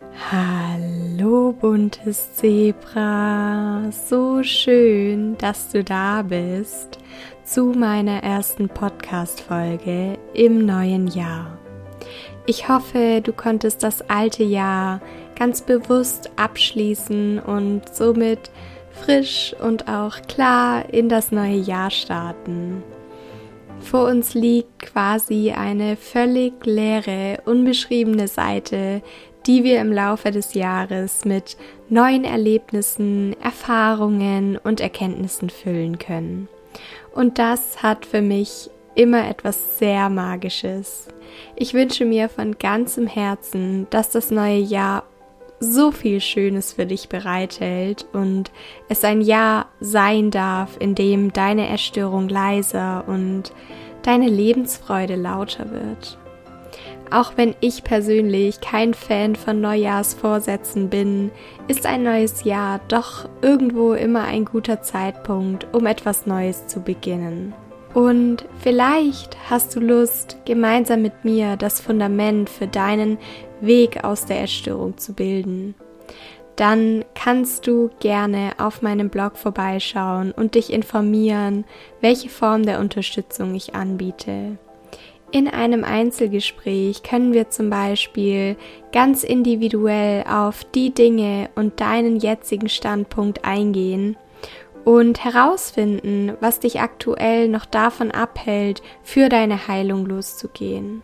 Hallo buntes Zebra, so schön, dass du da bist zu meiner ersten Podcast-Folge im neuen Jahr. Ich hoffe, du konntest das alte Jahr ganz bewusst abschließen und somit frisch und auch klar in das neue Jahr starten. Vor uns liegt quasi eine völlig leere, unbeschriebene Seite, die wir im Laufe des Jahres mit neuen Erlebnissen, Erfahrungen und Erkenntnissen füllen können. Und das hat für mich immer etwas sehr Magisches. Ich wünsche mir von ganzem Herzen, dass das neue Jahr so viel Schönes für dich bereithält und es ein Jahr sein darf, in dem deine Erstörung leiser und deine Lebensfreude lauter wird. Auch wenn ich persönlich kein Fan von Neujahrsvorsätzen bin, ist ein neues Jahr doch irgendwo immer ein guter Zeitpunkt, um etwas Neues zu beginnen. Und vielleicht hast du Lust, gemeinsam mit mir das Fundament für deinen Weg aus der Essstörung zu bilden. Dann kannst du gerne auf meinem Blog vorbeischauen und dich informieren, welche Form der Unterstützung ich anbiete. In einem Einzelgespräch können wir zum Beispiel ganz individuell auf die Dinge und deinen jetzigen Standpunkt eingehen und herausfinden, was dich aktuell noch davon abhält, für deine Heilung loszugehen.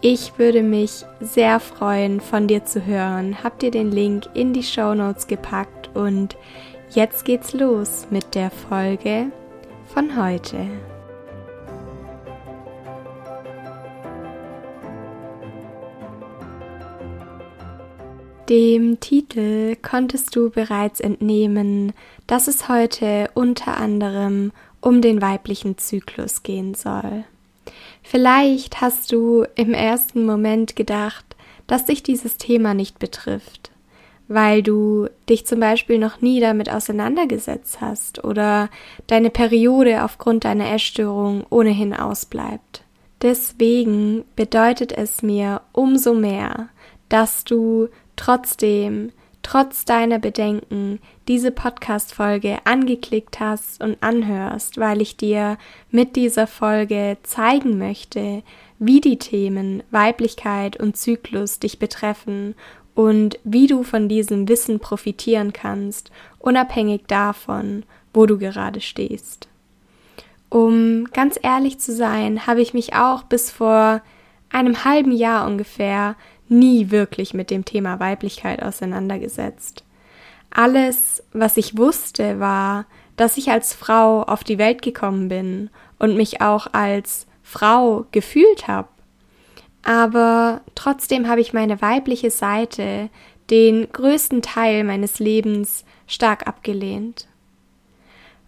Ich würde mich sehr freuen, von dir zu hören. Habt ihr den Link in die Show Notes gepackt und jetzt geht's los mit der Folge von heute. Dem Titel konntest du bereits entnehmen, dass es heute unter anderem um den weiblichen Zyklus gehen soll. Vielleicht hast du im ersten Moment gedacht, dass dich dieses Thema nicht betrifft, weil du dich zum Beispiel noch nie damit auseinandergesetzt hast oder deine Periode aufgrund deiner Essstörung ohnehin ausbleibt. Deswegen bedeutet es mir umso mehr, dass du trotzdem, trotz deiner Bedenken, diese Podcast-Folge angeklickt hast und anhörst, weil ich dir mit dieser Folge zeigen möchte, wie die Themen Weiblichkeit und Zyklus dich betreffen und wie du von diesem Wissen profitieren kannst, unabhängig davon, wo du gerade stehst. Um ganz ehrlich zu sein, habe ich mich auch bis vor einem halben Jahr ungefähr nie wirklich mit dem Thema Weiblichkeit auseinandergesetzt. Alles, was ich wusste, war, dass ich als Frau auf die Welt gekommen bin und mich auch als Frau gefühlt habe. Aber trotzdem habe ich meine weibliche Seite den größten Teil meines Lebens stark abgelehnt.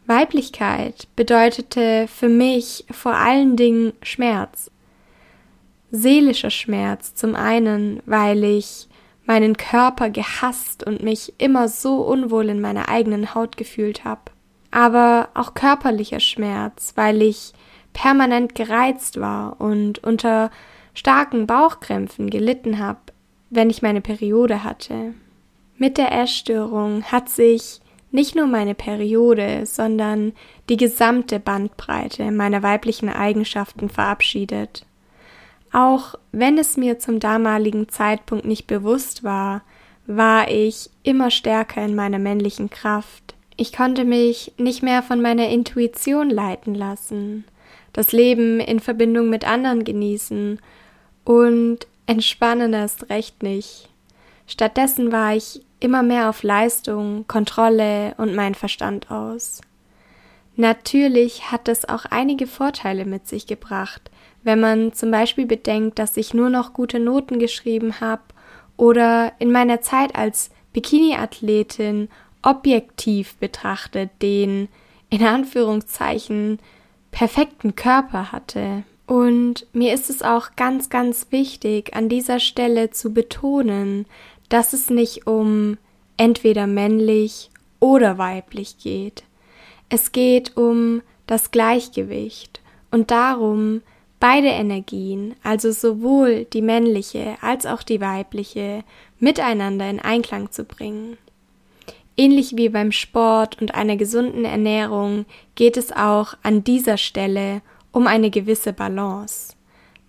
Weiblichkeit bedeutete für mich vor allen Dingen Schmerz seelischer Schmerz zum einen, weil ich meinen Körper gehasst und mich immer so unwohl in meiner eigenen Haut gefühlt habe, aber auch körperlicher Schmerz, weil ich permanent gereizt war und unter starken Bauchkrämpfen gelitten habe, wenn ich meine Periode hatte. Mit der Essstörung hat sich nicht nur meine Periode, sondern die gesamte Bandbreite meiner weiblichen Eigenschaften verabschiedet. Auch wenn es mir zum damaligen Zeitpunkt nicht bewusst war, war ich immer stärker in meiner männlichen Kraft. Ich konnte mich nicht mehr von meiner Intuition leiten lassen, das Leben in Verbindung mit anderen genießen und entspannen erst recht nicht. Stattdessen war ich immer mehr auf Leistung, Kontrolle und mein Verstand aus. Natürlich hat es auch einige Vorteile mit sich gebracht, wenn man zum Beispiel bedenkt, dass ich nur noch gute Noten geschrieben habe oder in meiner Zeit als Bikini-Athletin objektiv betrachtet den, in Anführungszeichen, perfekten Körper hatte. Und mir ist es auch ganz, ganz wichtig, an dieser Stelle zu betonen, dass es nicht um entweder männlich oder weiblich geht. Es geht um das Gleichgewicht und darum, beide Energien, also sowohl die männliche als auch die weibliche, miteinander in Einklang zu bringen. Ähnlich wie beim Sport und einer gesunden Ernährung geht es auch an dieser Stelle um eine gewisse Balance.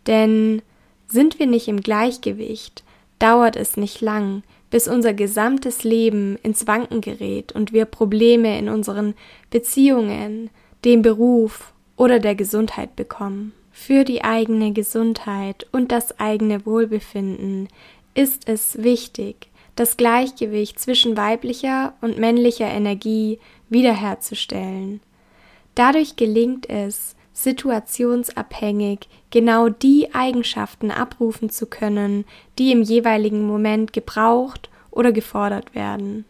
Denn sind wir nicht im Gleichgewicht, dauert es nicht lang, bis unser gesamtes Leben ins Wanken gerät und wir Probleme in unseren Beziehungen, dem Beruf oder der Gesundheit bekommen. Für die eigene Gesundheit und das eigene Wohlbefinden ist es wichtig, das Gleichgewicht zwischen weiblicher und männlicher Energie wiederherzustellen. Dadurch gelingt es, situationsabhängig genau die Eigenschaften abrufen zu können, die im jeweiligen Moment gebraucht oder gefordert werden.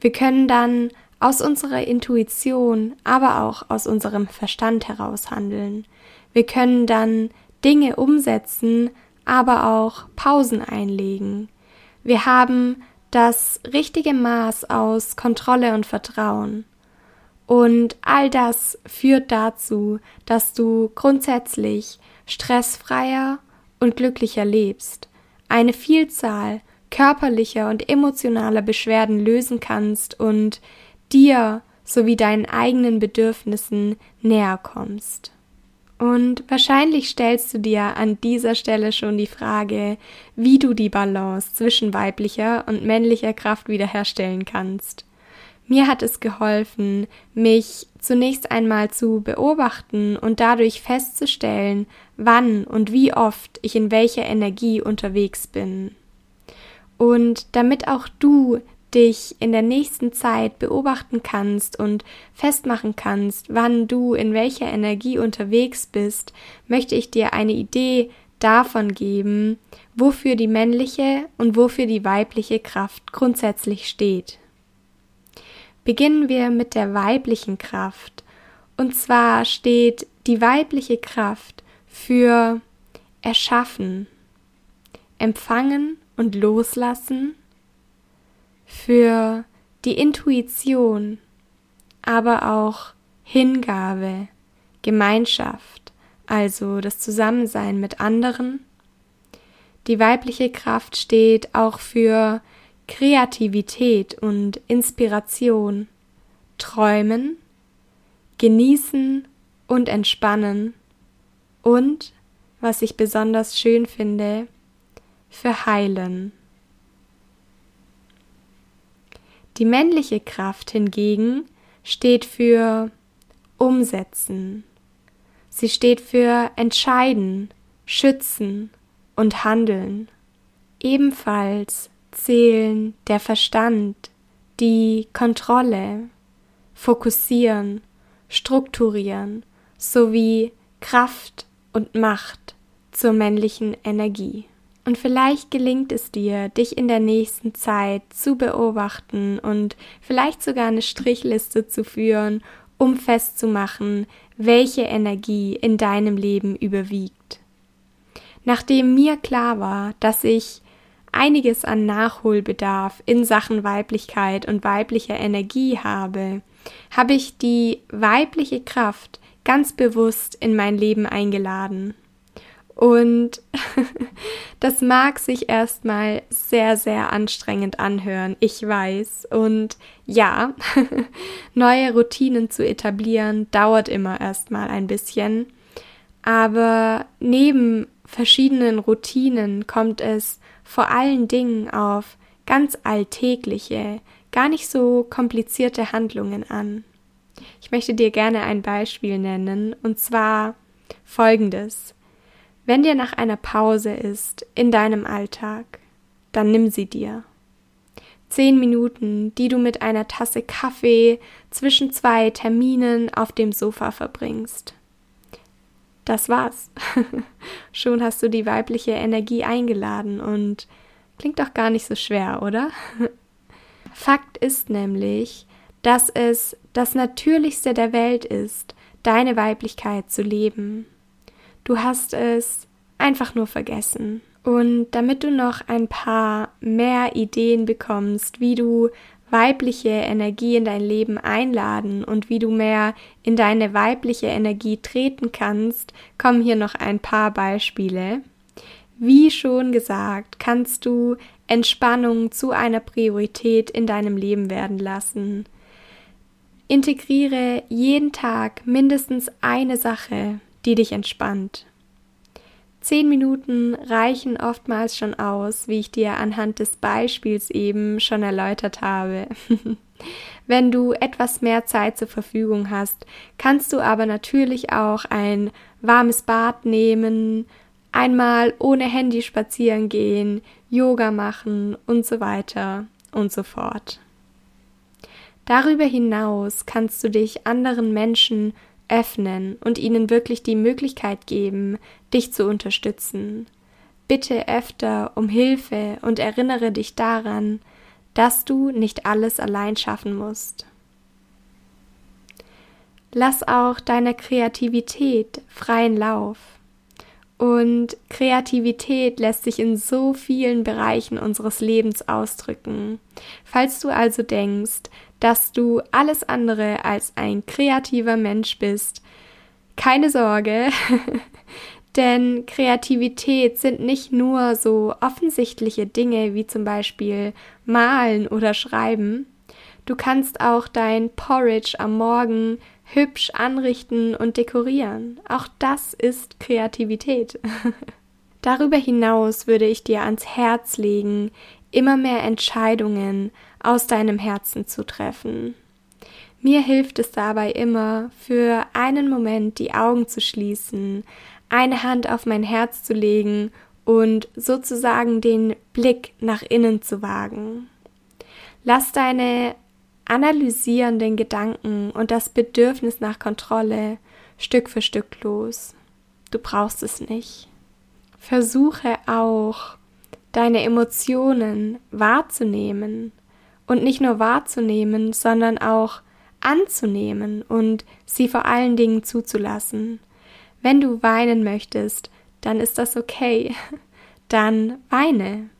Wir können dann aus unserer Intuition, aber auch aus unserem Verstand heraus handeln. Wir können dann Dinge umsetzen, aber auch Pausen einlegen. Wir haben das richtige Maß aus Kontrolle und Vertrauen. Und all das führt dazu, dass du grundsätzlich stressfreier und glücklicher lebst, eine Vielzahl körperlicher und emotionaler Beschwerden lösen kannst und dir sowie deinen eigenen Bedürfnissen näher kommst. Und wahrscheinlich stellst du dir an dieser Stelle schon die Frage, wie du die Balance zwischen weiblicher und männlicher Kraft wiederherstellen kannst. Mir hat es geholfen, mich zunächst einmal zu beobachten und dadurch festzustellen, wann und wie oft ich in welcher Energie unterwegs bin. Und damit auch du dich in der nächsten Zeit beobachten kannst und festmachen kannst, wann du in welcher Energie unterwegs bist, möchte ich dir eine Idee davon geben, wofür die männliche und wofür die weibliche Kraft grundsätzlich steht. Beginnen wir mit der weiblichen Kraft. Und zwar steht die weibliche Kraft für Erschaffen, Empfangen und Loslassen, für die Intuition, aber auch Hingabe, Gemeinschaft, also das Zusammensein mit anderen. Die weibliche Kraft steht auch für Kreativität und Inspiration, Träumen, Genießen und Entspannen und, was ich besonders schön finde, für Heilen. Die männliche Kraft hingegen steht für Umsetzen. Sie steht für Entscheiden, Schützen und Handeln. Ebenfalls zählen der Verstand, die Kontrolle, Fokussieren, Strukturieren sowie Kraft und Macht zur männlichen Energie. Und vielleicht gelingt es dir, dich in der nächsten Zeit zu beobachten und vielleicht sogar eine Strichliste zu führen, um festzumachen, welche Energie in deinem Leben überwiegt. Nachdem mir klar war, dass ich einiges an Nachholbedarf in Sachen Weiblichkeit und weiblicher Energie habe, habe ich die weibliche Kraft ganz bewusst in mein Leben eingeladen. Und das mag sich erstmal sehr, sehr anstrengend anhören, ich weiß. Und ja, neue Routinen zu etablieren dauert immer erstmal ein bisschen. Aber neben verschiedenen Routinen kommt es vor allen Dingen auf ganz alltägliche, gar nicht so komplizierte Handlungen an. Ich möchte dir gerne ein Beispiel nennen, und zwar folgendes. Wenn dir nach einer Pause ist in deinem Alltag, dann nimm sie dir. Zehn Minuten, die du mit einer Tasse Kaffee zwischen zwei Terminen auf dem Sofa verbringst. Das war's. Schon hast du die weibliche Energie eingeladen und klingt doch gar nicht so schwer, oder? Fakt ist nämlich, dass es das Natürlichste der Welt ist, deine Weiblichkeit zu leben. Du hast es einfach nur vergessen. Und damit du noch ein paar mehr Ideen bekommst, wie du weibliche Energie in dein Leben einladen und wie du mehr in deine weibliche Energie treten kannst, kommen hier noch ein paar Beispiele. Wie schon gesagt, kannst du Entspannung zu einer Priorität in deinem Leben werden lassen. Integriere jeden Tag mindestens eine Sache, die dich entspannt. Zehn Minuten reichen oftmals schon aus, wie ich dir anhand des Beispiels eben schon erläutert habe. Wenn du etwas mehr Zeit zur Verfügung hast, kannst du aber natürlich auch ein warmes Bad nehmen, einmal ohne Handy spazieren gehen, Yoga machen und so weiter und so fort. Darüber hinaus kannst du dich anderen Menschen öffnen und ihnen wirklich die Möglichkeit geben, dich zu unterstützen. Bitte öfter um Hilfe und erinnere dich daran, dass du nicht alles allein schaffen musst. Lass auch deiner Kreativität freien Lauf. Und Kreativität lässt sich in so vielen Bereichen unseres Lebens ausdrücken. Falls du also denkst, dass du alles andere als ein kreativer Mensch bist. Keine Sorge, denn Kreativität sind nicht nur so offensichtliche Dinge wie zum Beispiel malen oder schreiben. Du kannst auch dein Porridge am Morgen hübsch anrichten und dekorieren. Auch das ist Kreativität. Darüber hinaus würde ich dir ans Herz legen, immer mehr Entscheidungen aus deinem Herzen zu treffen. Mir hilft es dabei immer, für einen Moment die Augen zu schließen, eine Hand auf mein Herz zu legen und sozusagen den Blick nach innen zu wagen. Lass deine analysierenden Gedanken und das Bedürfnis nach Kontrolle Stück für Stück los. Du brauchst es nicht. Versuche auch, deine Emotionen wahrzunehmen und nicht nur wahrzunehmen, sondern auch anzunehmen und sie vor allen Dingen zuzulassen. Wenn du weinen möchtest, dann ist das okay. Dann weine.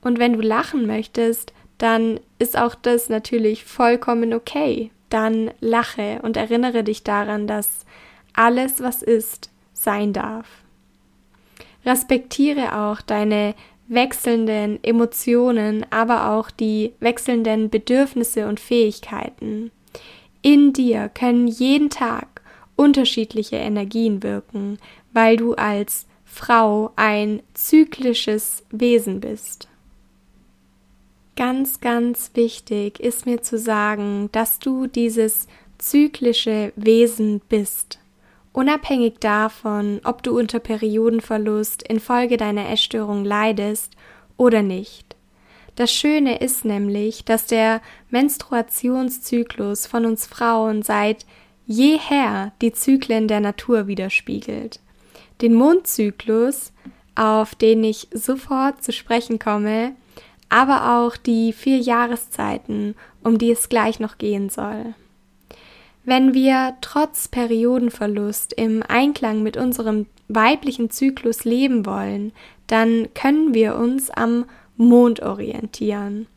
Und wenn du lachen möchtest, dann ist auch das natürlich vollkommen okay. Dann lache und erinnere dich daran, dass alles, was ist, sein darf. Respektiere auch deine wechselnden Emotionen, aber auch die wechselnden Bedürfnisse und Fähigkeiten. In dir können jeden Tag unterschiedliche Energien wirken, weil du als Frau ein zyklisches Wesen bist. Ganz, ganz wichtig ist mir zu sagen, dass du dieses zyklische Wesen bist. Unabhängig davon, ob du unter Periodenverlust infolge deiner Essstörung leidest oder nicht. Das Schöne ist nämlich, dass der Menstruationszyklus von uns Frauen seit jeher die Zyklen der Natur widerspiegelt. Den Mondzyklus, auf den ich sofort zu sprechen komme, aber auch die vier Jahreszeiten, um die es gleich noch gehen soll. Wenn wir trotz Periodenverlust im Einklang mit unserem weiblichen Zyklus leben wollen, dann können wir uns am Mond orientieren.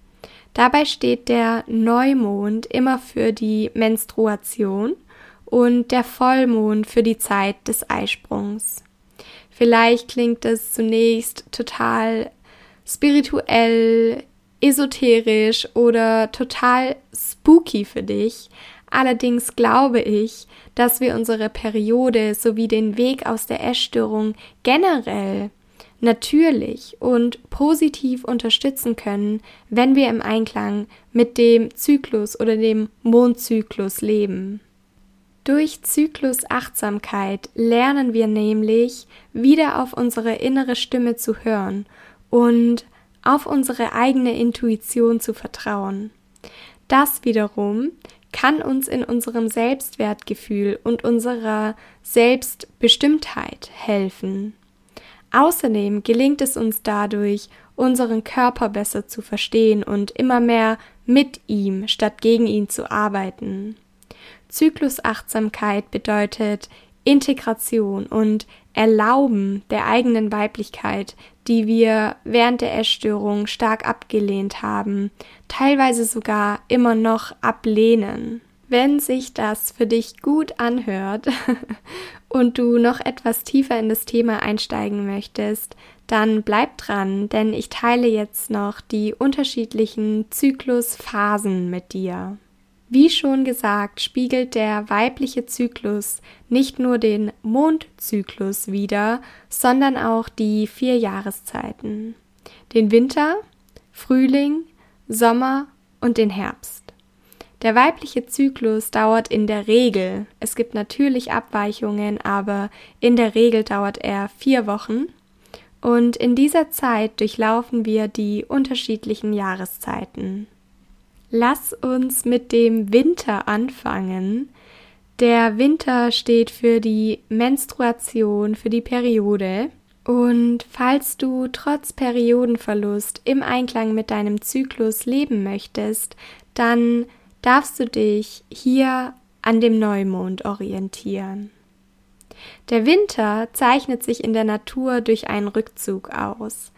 Dabei steht der Neumond immer für die Menstruation und der Vollmond für die Zeit des Eisprungs. Vielleicht klingt es zunächst total spirituell, esoterisch oder total spooky für dich, Allerdings glaube ich, dass wir unsere Periode sowie den Weg aus der Essstörung generell natürlich und positiv unterstützen können, wenn wir im Einklang mit dem Zyklus oder dem Mondzyklus leben. Durch Zyklusachtsamkeit lernen wir nämlich wieder auf unsere innere Stimme zu hören und auf unsere eigene Intuition zu vertrauen. Das wiederum kann uns in unserem Selbstwertgefühl und unserer Selbstbestimmtheit helfen. Außerdem gelingt es uns dadurch, unseren Körper besser zu verstehen und immer mehr mit ihm statt gegen ihn zu arbeiten. Zyklusachtsamkeit bedeutet, Integration und Erlauben der eigenen Weiblichkeit, die wir während der Essstörung stark abgelehnt haben, teilweise sogar immer noch ablehnen. Wenn sich das für dich gut anhört und du noch etwas tiefer in das Thema einsteigen möchtest, dann bleib dran, denn ich teile jetzt noch die unterschiedlichen Zyklusphasen mit dir. Wie schon gesagt, spiegelt der weibliche Zyklus nicht nur den Mondzyklus wider, sondern auch die vier Jahreszeiten. Den Winter, Frühling, Sommer und den Herbst. Der weibliche Zyklus dauert in der Regel, es gibt natürlich Abweichungen, aber in der Regel dauert er vier Wochen. Und in dieser Zeit durchlaufen wir die unterschiedlichen Jahreszeiten. Lass uns mit dem Winter anfangen. Der Winter steht für die Menstruation, für die Periode. Und falls du trotz Periodenverlust im Einklang mit deinem Zyklus leben möchtest, dann darfst du dich hier an dem Neumond orientieren. Der Winter zeichnet sich in der Natur durch einen Rückzug aus.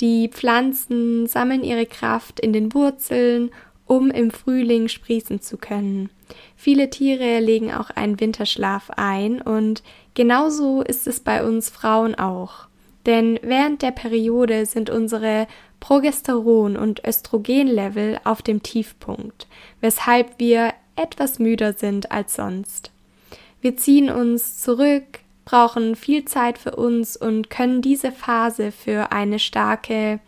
Die Pflanzen sammeln ihre Kraft in den Wurzeln um im Frühling sprießen zu können. Viele Tiere legen auch einen Winterschlaf ein und genauso ist es bei uns Frauen auch. Denn während der Periode sind unsere Progesteron- und Östrogenlevel auf dem Tiefpunkt, weshalb wir etwas müder sind als sonst. Wir ziehen uns zurück, brauchen viel Zeit für uns und können diese Phase für eine starke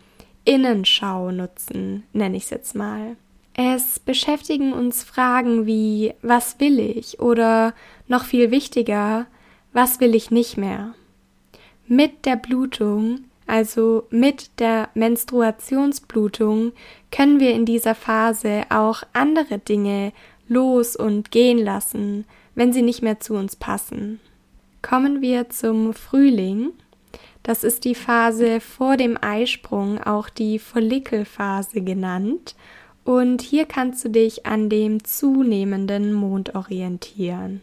Innenschau nutzen, nenne ich es jetzt mal. Es beschäftigen uns Fragen wie was will ich oder noch viel wichtiger, was will ich nicht mehr. Mit der Blutung, also mit der Menstruationsblutung, können wir in dieser Phase auch andere Dinge los und gehen lassen, wenn sie nicht mehr zu uns passen. Kommen wir zum Frühling. Das ist die Phase vor dem Eisprung, auch die Follikelphase genannt und hier kannst du dich an dem zunehmenden Mond orientieren.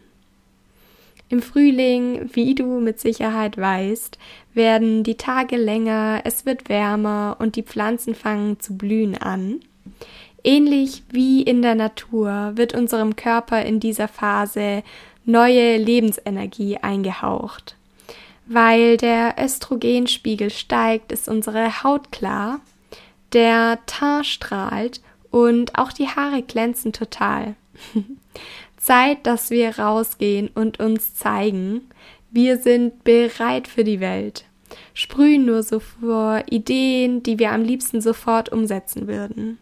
Im Frühling, wie du mit Sicherheit weißt, werden die Tage länger, es wird wärmer und die Pflanzen fangen zu blühen an. Ähnlich wie in der Natur wird unserem Körper in dieser Phase neue Lebensenergie eingehaucht. Weil der Östrogenspiegel steigt, ist unsere Haut klar, der Teint strahlt und auch die Haare glänzen total. Zeit, dass wir rausgehen und uns zeigen. Wir sind bereit für die Welt. Sprühen nur so vor Ideen, die wir am liebsten sofort umsetzen würden.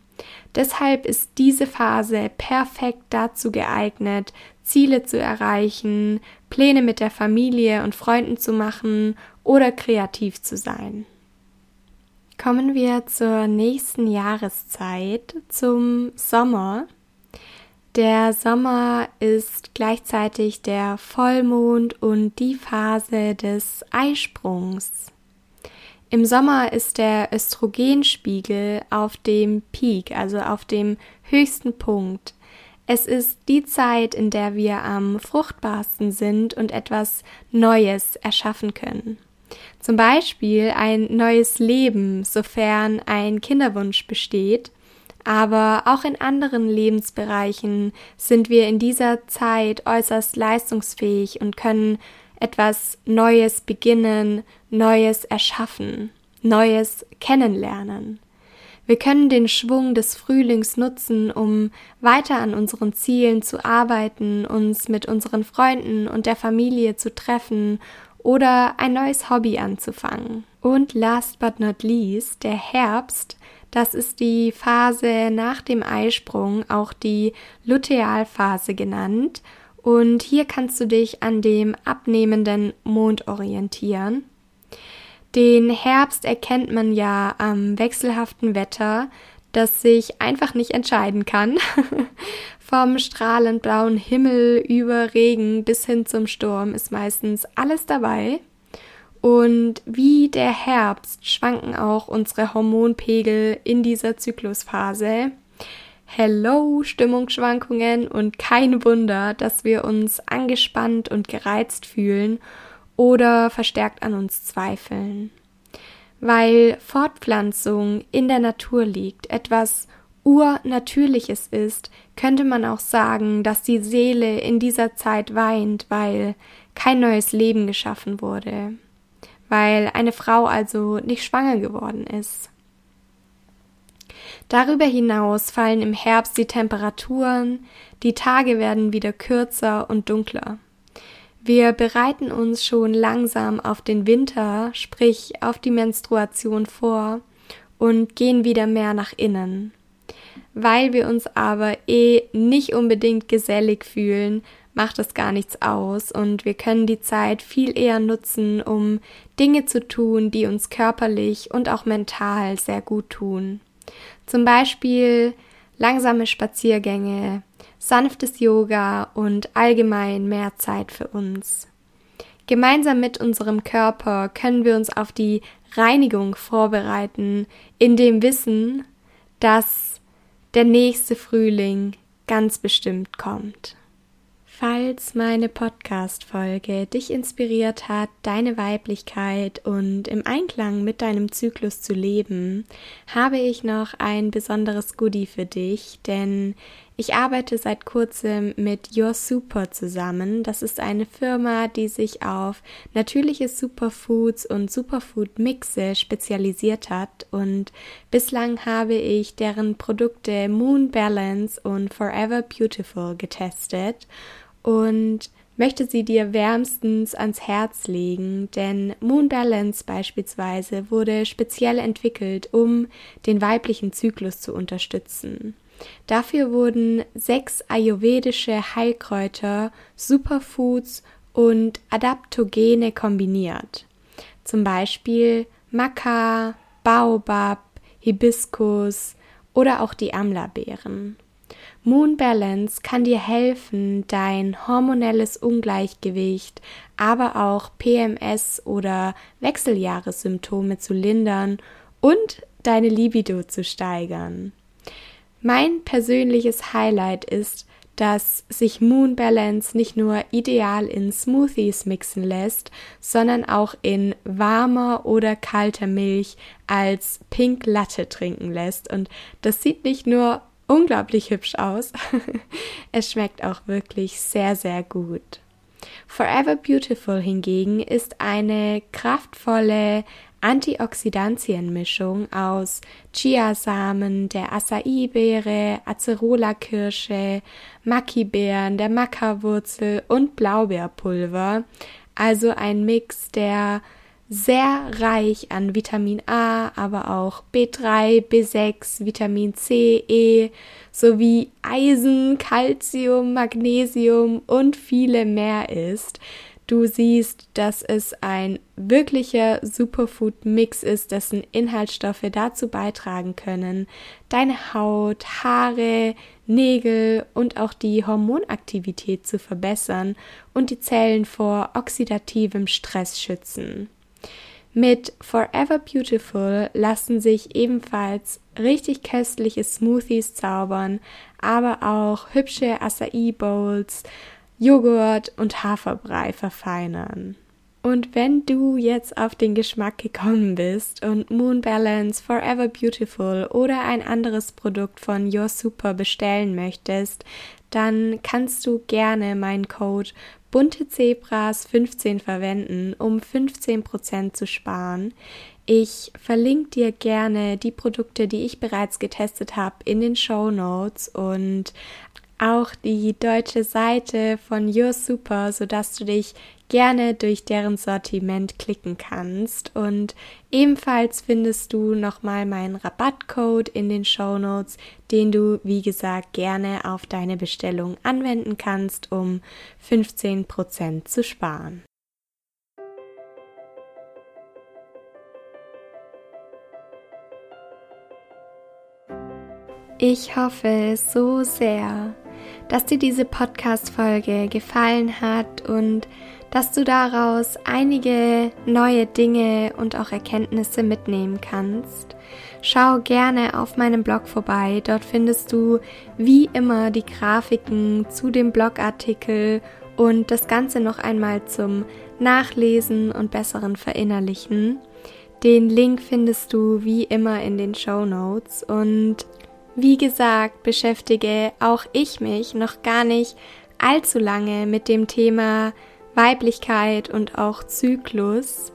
Deshalb ist diese Phase perfekt dazu geeignet, Ziele zu erreichen, Pläne mit der Familie und Freunden zu machen oder kreativ zu sein. Kommen wir zur nächsten Jahreszeit, zum Sommer. Der Sommer ist gleichzeitig der Vollmond und die Phase des Eisprungs. Im Sommer ist der Östrogenspiegel auf dem Peak, also auf dem höchsten Punkt. Es ist die Zeit, in der wir am fruchtbarsten sind und etwas Neues erschaffen können. Zum Beispiel ein neues Leben, sofern ein Kinderwunsch besteht. Aber auch in anderen Lebensbereichen sind wir in dieser Zeit äußerst leistungsfähig und können etwas Neues beginnen, Neues erschaffen, Neues kennenlernen. Wir können den Schwung des Frühlings nutzen, um weiter an unseren Zielen zu arbeiten, uns mit unseren Freunden und der Familie zu treffen oder ein neues Hobby anzufangen. Und last but not least, der Herbst, das ist die Phase nach dem Eisprung, auch die Lutealphase genannt. Und hier kannst du dich an dem abnehmenden Mond orientieren. Den Herbst erkennt man ja am wechselhaften Wetter, das sich einfach nicht entscheiden kann. Vom strahlend blauen Himmel über Regen bis hin zum Sturm ist meistens alles dabei. Und wie der Herbst schwanken auch unsere Hormonpegel in dieser Zyklusphase. Hello Stimmungsschwankungen und kein Wunder, dass wir uns angespannt und gereizt fühlen oder verstärkt an uns zweifeln. Weil Fortpflanzung in der Natur liegt, etwas Urnatürliches ist, könnte man auch sagen, dass die Seele in dieser Zeit weint, weil kein neues Leben geschaffen wurde, weil eine Frau also nicht schwanger geworden ist. Darüber hinaus fallen im Herbst die Temperaturen, die Tage werden wieder kürzer und dunkler. Wir bereiten uns schon langsam auf den Winter, sprich auf die Menstruation vor und gehen wieder mehr nach innen. Weil wir uns aber eh nicht unbedingt gesellig fühlen, macht es gar nichts aus und wir können die Zeit viel eher nutzen, um Dinge zu tun, die uns körperlich und auch mental sehr gut tun. Zum Beispiel langsame Spaziergänge, sanftes Yoga und allgemein mehr Zeit für uns. Gemeinsam mit unserem Körper können wir uns auf die Reinigung vorbereiten, in dem Wissen, dass der nächste Frühling ganz bestimmt kommt. Falls meine Podcast-Folge dich inspiriert hat, deine Weiblichkeit und im Einklang mit deinem Zyklus zu leben, habe ich noch ein besonderes Goodie für dich, denn ich arbeite seit kurzem mit Your Super zusammen. Das ist eine Firma, die sich auf natürliche Superfoods und Superfood-Mixe spezialisiert hat und bislang habe ich deren Produkte Moon Balance und Forever Beautiful getestet und möchte sie dir wärmstens ans Herz legen, denn Moon Balance beispielsweise wurde speziell entwickelt, um den weiblichen Zyklus zu unterstützen. Dafür wurden sechs ayurvedische Heilkräuter, Superfoods und Adaptogene kombiniert. Zum Beispiel Maca, Baobab, Hibiskus oder auch die Amla-Beeren. Moon Balance kann dir helfen, dein hormonelles Ungleichgewicht, aber auch PMS oder Wechseljahressymptome zu lindern und deine Libido zu steigern. Mein persönliches Highlight ist, dass sich Moon Balance nicht nur ideal in Smoothies mixen lässt, sondern auch in warmer oder kalter Milch als Pink Latte trinken lässt. Und das sieht nicht nur unglaublich hübsch aus. es schmeckt auch wirklich sehr, sehr gut. Forever Beautiful hingegen ist eine kraftvolle Antioxidantienmischung aus Chiasamen, der Acai-Beere, Acerola-Kirsche, Maki-Beeren, der Maca-Wurzel und Blaubeerpulver. Also ein Mix, der sehr reich an Vitamin A, aber auch B3, B6, Vitamin C, E sowie Eisen, Calcium, Magnesium und viele mehr ist. Du siehst, dass es ein wirklicher Superfood-Mix ist, dessen Inhaltsstoffe dazu beitragen können, deine Haut, Haare, Nägel und auch die Hormonaktivität zu verbessern und die Zellen vor oxidativem Stress schützen. Mit Forever Beautiful lassen sich ebenfalls richtig köstliche Smoothies zaubern, aber auch hübsche Acai Bowls, Joghurt und Haferbrei verfeinern. Und wenn du jetzt auf den Geschmack gekommen bist und Moon Balance Forever Beautiful oder ein anderes Produkt von Your Super bestellen möchtest, dann kannst du gerne meinen Code bunte Zebras 15 verwenden, um 15% zu sparen. Ich verlinke dir gerne die Produkte, die ich bereits getestet habe, in den Show Notes und auch die deutsche Seite von Your Super, sodass du dich gerne durch deren Sortiment klicken kannst. Und ebenfalls findest du nochmal meinen Rabattcode in den Show Notes, den du, wie gesagt, gerne auf deine Bestellung anwenden kannst, um 15% zu sparen. Ich hoffe so sehr, dass dir diese Podcast-Folge gefallen hat und dass du daraus einige neue Dinge und auch Erkenntnisse mitnehmen kannst. Schau gerne auf meinem Blog vorbei. Dort findest du wie immer die Grafiken zu dem Blogartikel und das Ganze noch einmal zum Nachlesen und besseren Verinnerlichen. Den Link findest du wie immer in den Show Notes und wie gesagt beschäftige auch ich mich noch gar nicht allzu lange mit dem Thema Weiblichkeit und auch Zyklus.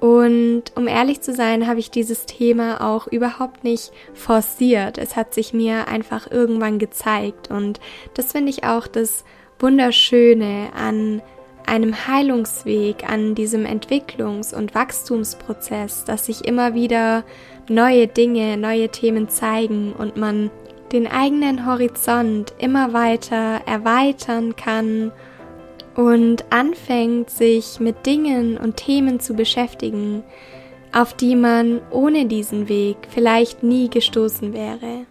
Und um ehrlich zu sein, habe ich dieses Thema auch überhaupt nicht forciert. Es hat sich mir einfach irgendwann gezeigt. Und das finde ich auch das Wunderschöne an einem Heilungsweg, an diesem Entwicklungs- und Wachstumsprozess, dass sich immer wieder neue Dinge, neue Themen zeigen und man den eigenen Horizont immer weiter erweitern kann und anfängt, sich mit Dingen und Themen zu beschäftigen, auf die man ohne diesen Weg vielleicht nie gestoßen wäre.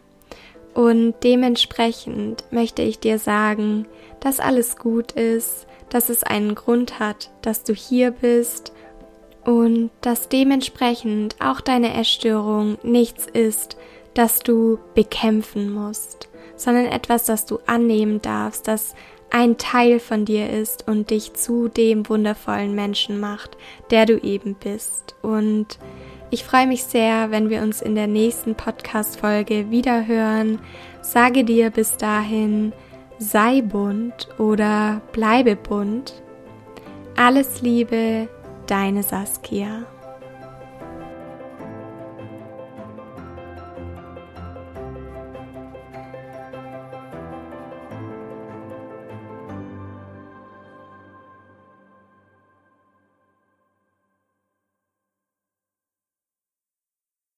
Und dementsprechend möchte ich dir sagen, dass alles gut ist, dass es einen Grund hat, dass du hier bist und dass dementsprechend auch deine Erstörung nichts ist, das du bekämpfen musst, sondern etwas, das du annehmen darfst, das ein Teil von dir ist und dich zu dem wundervollen Menschen macht, der du eben bist. Und ich freue mich sehr, wenn wir uns in der nächsten Podcast-Folge wieder hören. Sage dir bis dahin, sei bunt oder bleibe bunt. Alles Liebe, deine Saskia.